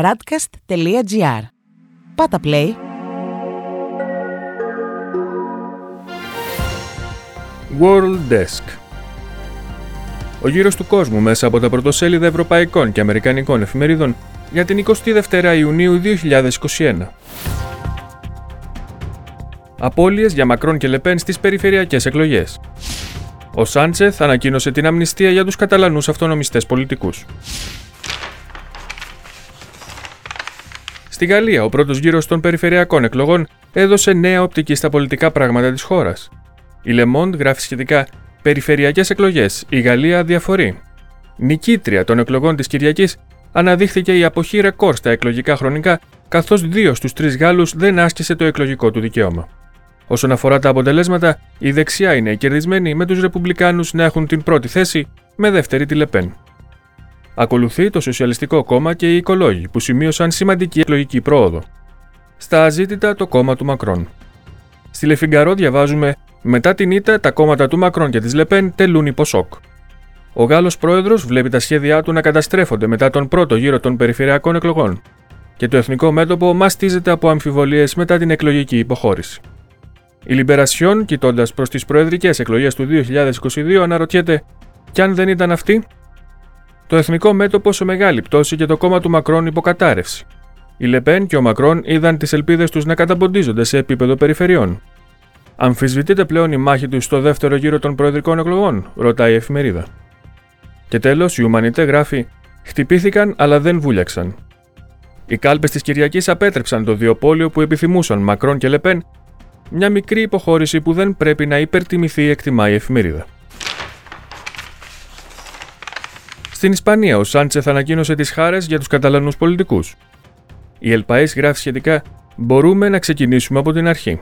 radcast.gr. Πάτα play. World Desk Ο γύρος του κόσμου μέσα από τα πρωτοσέλιδα ευρωπαϊκών και αμερικανικών εφημερίδων για την 22η Ιουνίου 2021. Απόλυες για Μακρόν και Λεπέν στις περιφερειακές εκλογές. Ο Σάντσεθ ανακοίνωσε την αμνηστία για τους Καταλανούς αυτονομιστές πολιτικούς. Στη Γαλλία, ο πρώτος γύρος των περιφερειακών εκλογών έδωσε νέα οπτική στα πολιτικά πράγματα της χώρας. Η Le Monde γράφει σχετικά «Περιφερειακές εκλογές, η Γαλλία διαφορεί». Νικήτρια των εκλογών της Κυριακής αναδείχθηκε η αποχή ρεκόρ στα εκλογικά χρονικά, καθώς δύο στους τρεις Γάλλους δεν άσκησε το εκλογικό του δικαίωμα. Όσον αφορά τα αποτελέσματα, η δεξιά είναι κερδισμένη με τους Ρεπουμπλικάνους να έχουν την πρώτη θέση, με δεύτερη τη Λεπέν. Ακολουθεί το Σοσιαλιστικό Κόμμα και οι Οικολόγοι, που σημείωσαν σημαντική εκλογική πρόοδο. Στα αζήτητα το κόμμα του Μακρόν. Στη Λεφιγκαρό διαβάζουμε μετά την ήττα, τα κόμματα του Μακρόν και της Λεπέν τελούν υποσόκ. Ο Γάλλος πρόεδρος βλέπει τα σχέδιά του να καταστρέφονται μετά τον πρώτο γύρο των περιφερειακών εκλογών, και το εθνικό μέτωπο μαστίζεται από αμφιβολίες μετά την εκλογική υποχώρηση. Η Λιμπερασιόν, κοιτώντας προς τις προεδρικές εκλογές του 2022, αναρωτιέται κι αν δεν ήταν αυτή. Το εθνικό μέτωπο σε μεγάλη πτώση και το κόμμα του Μακρόν υποκατάρρευση. Οι Λεπέν και ο Μακρόν είδαν τις ελπίδες τους να καταποντίζονται σε επίπεδο περιφερειών. Αμφισβητείται πλέον η μάχη τους στο δεύτερο γύρο των προεδρικών εκλογών, ρωτάει η εφημερίδα. Και τέλος, η Ουμανιτέ γράφει: Χτυπήθηκαν αλλά δεν βούλιαξαν. Οι κάλπες της Κυριακής απέτρεψαν το διοπόλιο που επιθυμούσαν Μακρόν και Λεπέν μια μικρή υποχώρηση που δεν πρέπει να υπερτιμηθεί, εκτιμάει η εφημερίδα. Στην Ισπανία, ο Σάντσεθ ανακοίνωσε τις χάρες για τους Καταλανούς πολιτικούς. Η Ελπαή γράφει σχετικά: Μπορούμε να ξεκινήσουμε από την αρχή.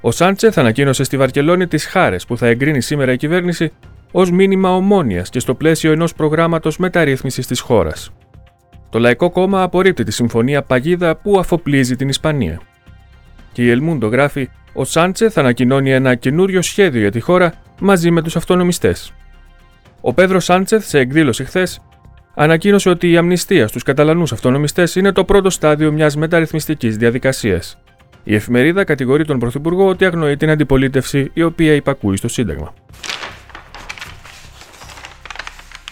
Ο Σάντσεθ ανακοίνωσε στη Βαρκελόνη τις χάρες που θα εγκρίνει σήμερα η κυβέρνηση ως μήνυμα ομόνοιας και στο πλαίσιο ενός προγράμματος μεταρρύθμισης της χώρας. Το Λαϊκό Κόμμα απορρίπτει τη συμφωνία παγίδα που αφοπλίζει την Ισπανία. Και η Ελμούντο γράφει ο Σάντσεθ ανακοινώνει ένα καινούριο σχέδιο για τη χώρα μαζί με τους αυτονομιστές. Ο Πέδρος Σάντσεθ, σε εκδήλωση χθες, ανακοίνωσε ότι η αμνηστία στους Καταλανούς αυτονομιστές είναι το πρώτο στάδιο μιας μεταρρυθμιστικής διαδικασίας. Η εφημερίδα κατηγορεί τον Πρωθυπουργό ότι αγνοεί την αντιπολίτευση η οποία υπακούει στο Σύνταγμα.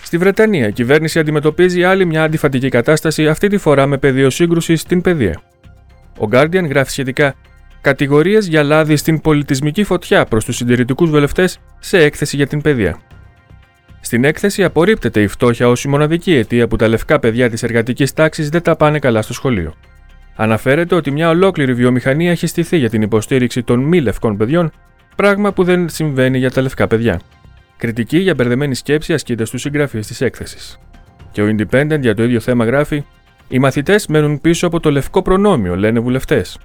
Στη Βρετανία, η κυβέρνηση αντιμετωπίζει άλλη μια αντιφατική κατάσταση, αυτή τη φορά με πεδίο σύγκρουσης στην παιδεία. Ο Guardian γράφει σχετικά Κατηγορίες για λάδι στην πολιτισμική φωτιά προς τους συντηρητικούς βουλευτές σε έκθεση για την παιδεία. Στην έκθεση απορρίπτεται η φτώχεια ως η μοναδική αιτία που τα λευκά παιδιά της εργατικής τάξης δεν τα πάνε καλά στο σχολείο. Αναφέρεται ότι μια ολόκληρη βιομηχανία έχει στηθεί για την υποστήριξη των μη λευκών παιδιών, πράγμα που δεν συμβαίνει για τα λευκά παιδιά. Κριτική για μπερδεμένη σκέψη ασκείται στους συγγραφείς της έκθεσης. Και ο Independent για το ίδιο θέμα γράφει: Οι μαθητές μένουν πίσω από το λευκό προνόμιο, λένε βουλευτές.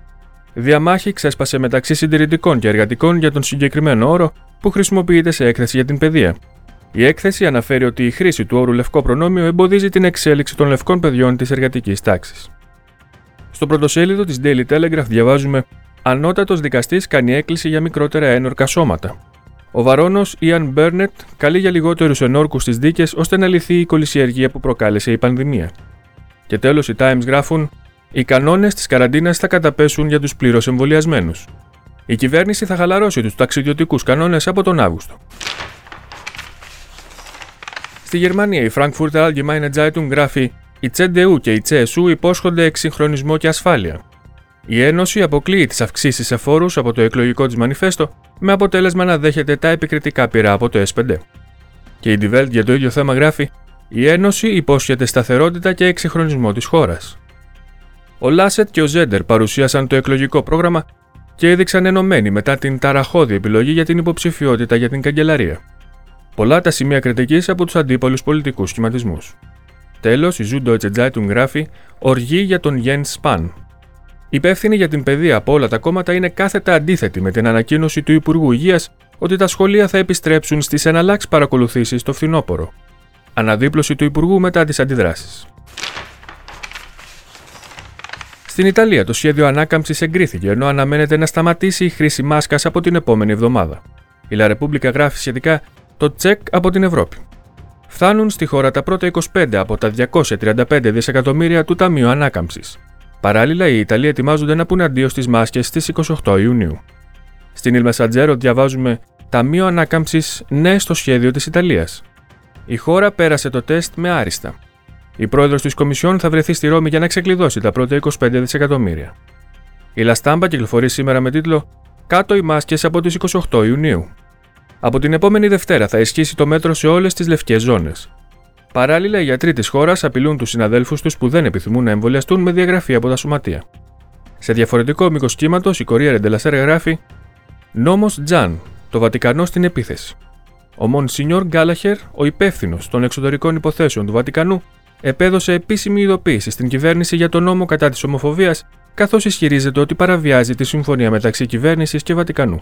Διαμάχη ξέσπασε μεταξύ συντηρητικών και εργατικών για τον συγκεκριμένο όρο που χρησιμοποιείται σε έκθεση για την παιδεία. Η έκθεση αναφέρει ότι η χρήση του όρου λευκό προνόμιο εμποδίζει την εξέλιξη των λευκών παιδιών της εργατικής τάξης. Στο πρωτοσέλιδο της Daily Telegraph διαβάζουμε Ανώτατος δικαστής κάνει έκκληση για μικρότερα ένορκα σώματα. Ο Βαρόνος Ιαν Μπέρνετ καλεί για λιγότερους ενόρκους στις δίκες ώστε να λυθεί η κολυσιεργία που προκάλεσε η πανδημία. Και τέλος οι Times γράφουν οι κανόνες της καραντίνας θα καταπέσουν για τους πλήρως εμβολιασμένους. Η κυβέρνηση θα χαλαρώσει τους ταξιδιωτικούς κανόνες από τον Αύγουστο. Στη Γερμανία, η Frankfurter Allgemeine Zeitung γράφει: Η CDU και η CSU υπόσχονται εξυγχρονισμό και ασφάλεια. Η Ένωση αποκλείει τις αυξήσεις σε φόρους από το εκλογικό της μανιφέστο, με αποτέλεσμα να δέχεται τα επικριτικά πειρά από το S5. Και η Die Welt για το ίδιο θέμα γράφει: Η Ένωση υπόσχεται σταθερότητα και εξυγχρονισμό της χώρας. Ο Λάσετ και ο Ζέντερ παρουσίασαν το εκλογικό πρόγραμμα και έδειξαν ενωμένοι μετά την ταραχώδη επιλογή για την υποψηφιότητα για την καγκελαρία. Πολλά τα σημεία κριτικής από τους αντίπαλους πολιτικούς σχηματισμούς. Τέλος, η Süddeutsche Zeitung γράφει Οργή για τον Jens Σπαν. Υπεύθυνοι για την παιδεία από όλα τα κόμματα είναι κάθετα αντίθετοι με την ανακοίνωση του Υπουργού Υγείας ότι τα σχολεία θα επιστρέψουν στις εναλλάξει παρακολουθήσεις το φθινόπωρο. Αναδίπλωση του Υπουργού μετά τις αντιδράσεις. Στην Ιταλία το σχέδιο ανάκαμψης εγκρίθηκε, ενώ αναμένεται να σταματήσει η χρήση μάσκας από την επόμενη εβδομάδα. Η Λα Ρεπούμπλικα γράφει σχετικά το τσεκ από την Ευρώπη. φτάνουν στη χώρα τα πρώτα 25 από τα 235 δισεκατομμύρια του Ταμείου Ανάκαμψης. Παράλληλα, οι Ιταλοί ετοιμάζονται να πούνε αντίο στις μάσκες στις 28 Ιουνίου. Στην Ιλμεσαντζέρο διαβάζουμε Ταμείο Ανάκαμψης ναι στο σχέδιο της Ιταλίας. Η χώρα πέρασε το τεστ με άριστα. Η πρόεδρος της Κομισιόν θα βρεθεί στη Ρώμη για να ξεκλειδώσει τα πρώτα 25 δισεκατομμύρια. Η Λαστάμπα κυκλοφορεί σήμερα με τίτλο Κάτω οι μάσκες από τις 28 Ιουνίου. Από την επόμενη Δευτέρα θα ισχύσει το μέτρο σε όλες τις λευκές ζώνες. Παράλληλα, οι γιατροί της χώρας απειλούν τους συναδέλφους τους που δεν επιθυμούν να εμβολιαστούν με διαγραφή από τα σωματεία. Σε διαφορετικό μήκος κύματος, η Κορία Ρεντελασέρ γράφει Νόμος Τζαν, το Βατικανό στην επίθεση. Ο Μονσινιόρ Γκάλαχερ, ο υπεύθυνος των εξωτερικών υποθέσεων του Βατικανού, επέδωσε επίσημη ειδοποίηση στην κυβέρνηση για τον νόμο κατά της ομοφοβίας, καθώς ισχυρίζεται ότι παραβιάζει τη συμφωνία μεταξύ κυβέρνησης και Βατικανού.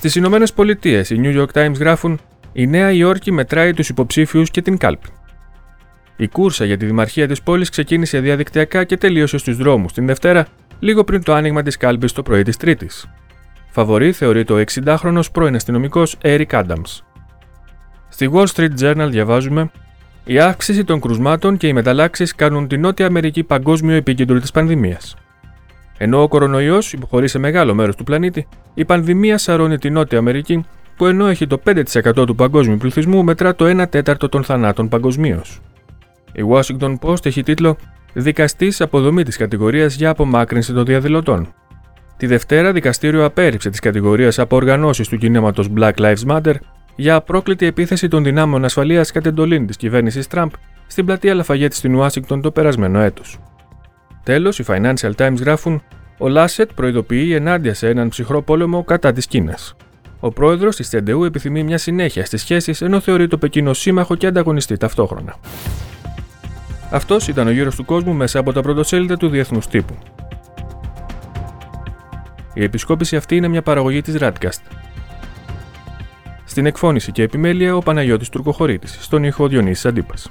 Στις Ηνωμένες Πολιτείες, οι New York Times γράφουν: Η Νέα Υόρκη μετράει τους υποψήφιους και την κάλπη. Η κούρσα για τη δημαρχία της πόλης ξεκίνησε διαδικτυακά και τελείωσε στους δρόμους την Δευτέρα, λίγο πριν το άνοιγμα της κάλπης το πρωί της Τρίτης. Φαβορή θεωρείται ο 60χρονο πρώην αστυνομικός Eric Adams. Στη Wall Street Journal διαβάζουμε: Η αύξηση των κρουσμάτων και οι μεταλλάξεις κάνουν την Νότια Αμερική παγκόσμιο επίκεντρο της πανδημίας. Ενώ ο κορονοϊός υποχωρεί σε μεγάλο μέρος του πλανήτη, η πανδημία σαρώνει τη Νότια Αμερική, που ενώ έχει το 5% του παγκόσμιου πληθυσμού, μετρά το 1 τέταρτο των θανάτων παγκοσμίως. Η Washington Post έχει τίτλο Δικαστής αποδομή της κατηγορίας για απομάκρυνση των διαδηλωτών. Τη Δευτέρα, δικαστήριο απέρριψε της κατηγορίας από οργανώσεις του κινήματος Black Lives Matter για απρόκλητη επίθεση των δυνάμεων ασφαλείας κατ' εντολή της κυβέρνησης Τραμπ στην πλατεία Λαφαγέτη στην Ουάσιγκτον το περασμένο έτος. Τέλος, οι Financial Times γράφουν: Ο Λάσετ προειδοποιεί ενάντια σε έναν ψυχρό πόλεμο κατά της Κίνας. Ο πρόεδρος της Τσεντεού επιθυμεί μια συνέχεια στις σχέσεις ενώ θεωρεί το Πεκίνο σύμμαχο και ανταγωνιστή ταυτόχρονα. Αυτός ήταν ο γύρος του κόσμου μέσα από τα πρωτοσέλιδα του διεθνούς τύπου. Η επισκόπηση αυτή είναι μια παραγωγή της Radcast. Στην εκφώνηση και επιμέλεια ο Παναγιώτης Τουρκοχωρήτης, στον ήχο Διονύσης Αντίπας.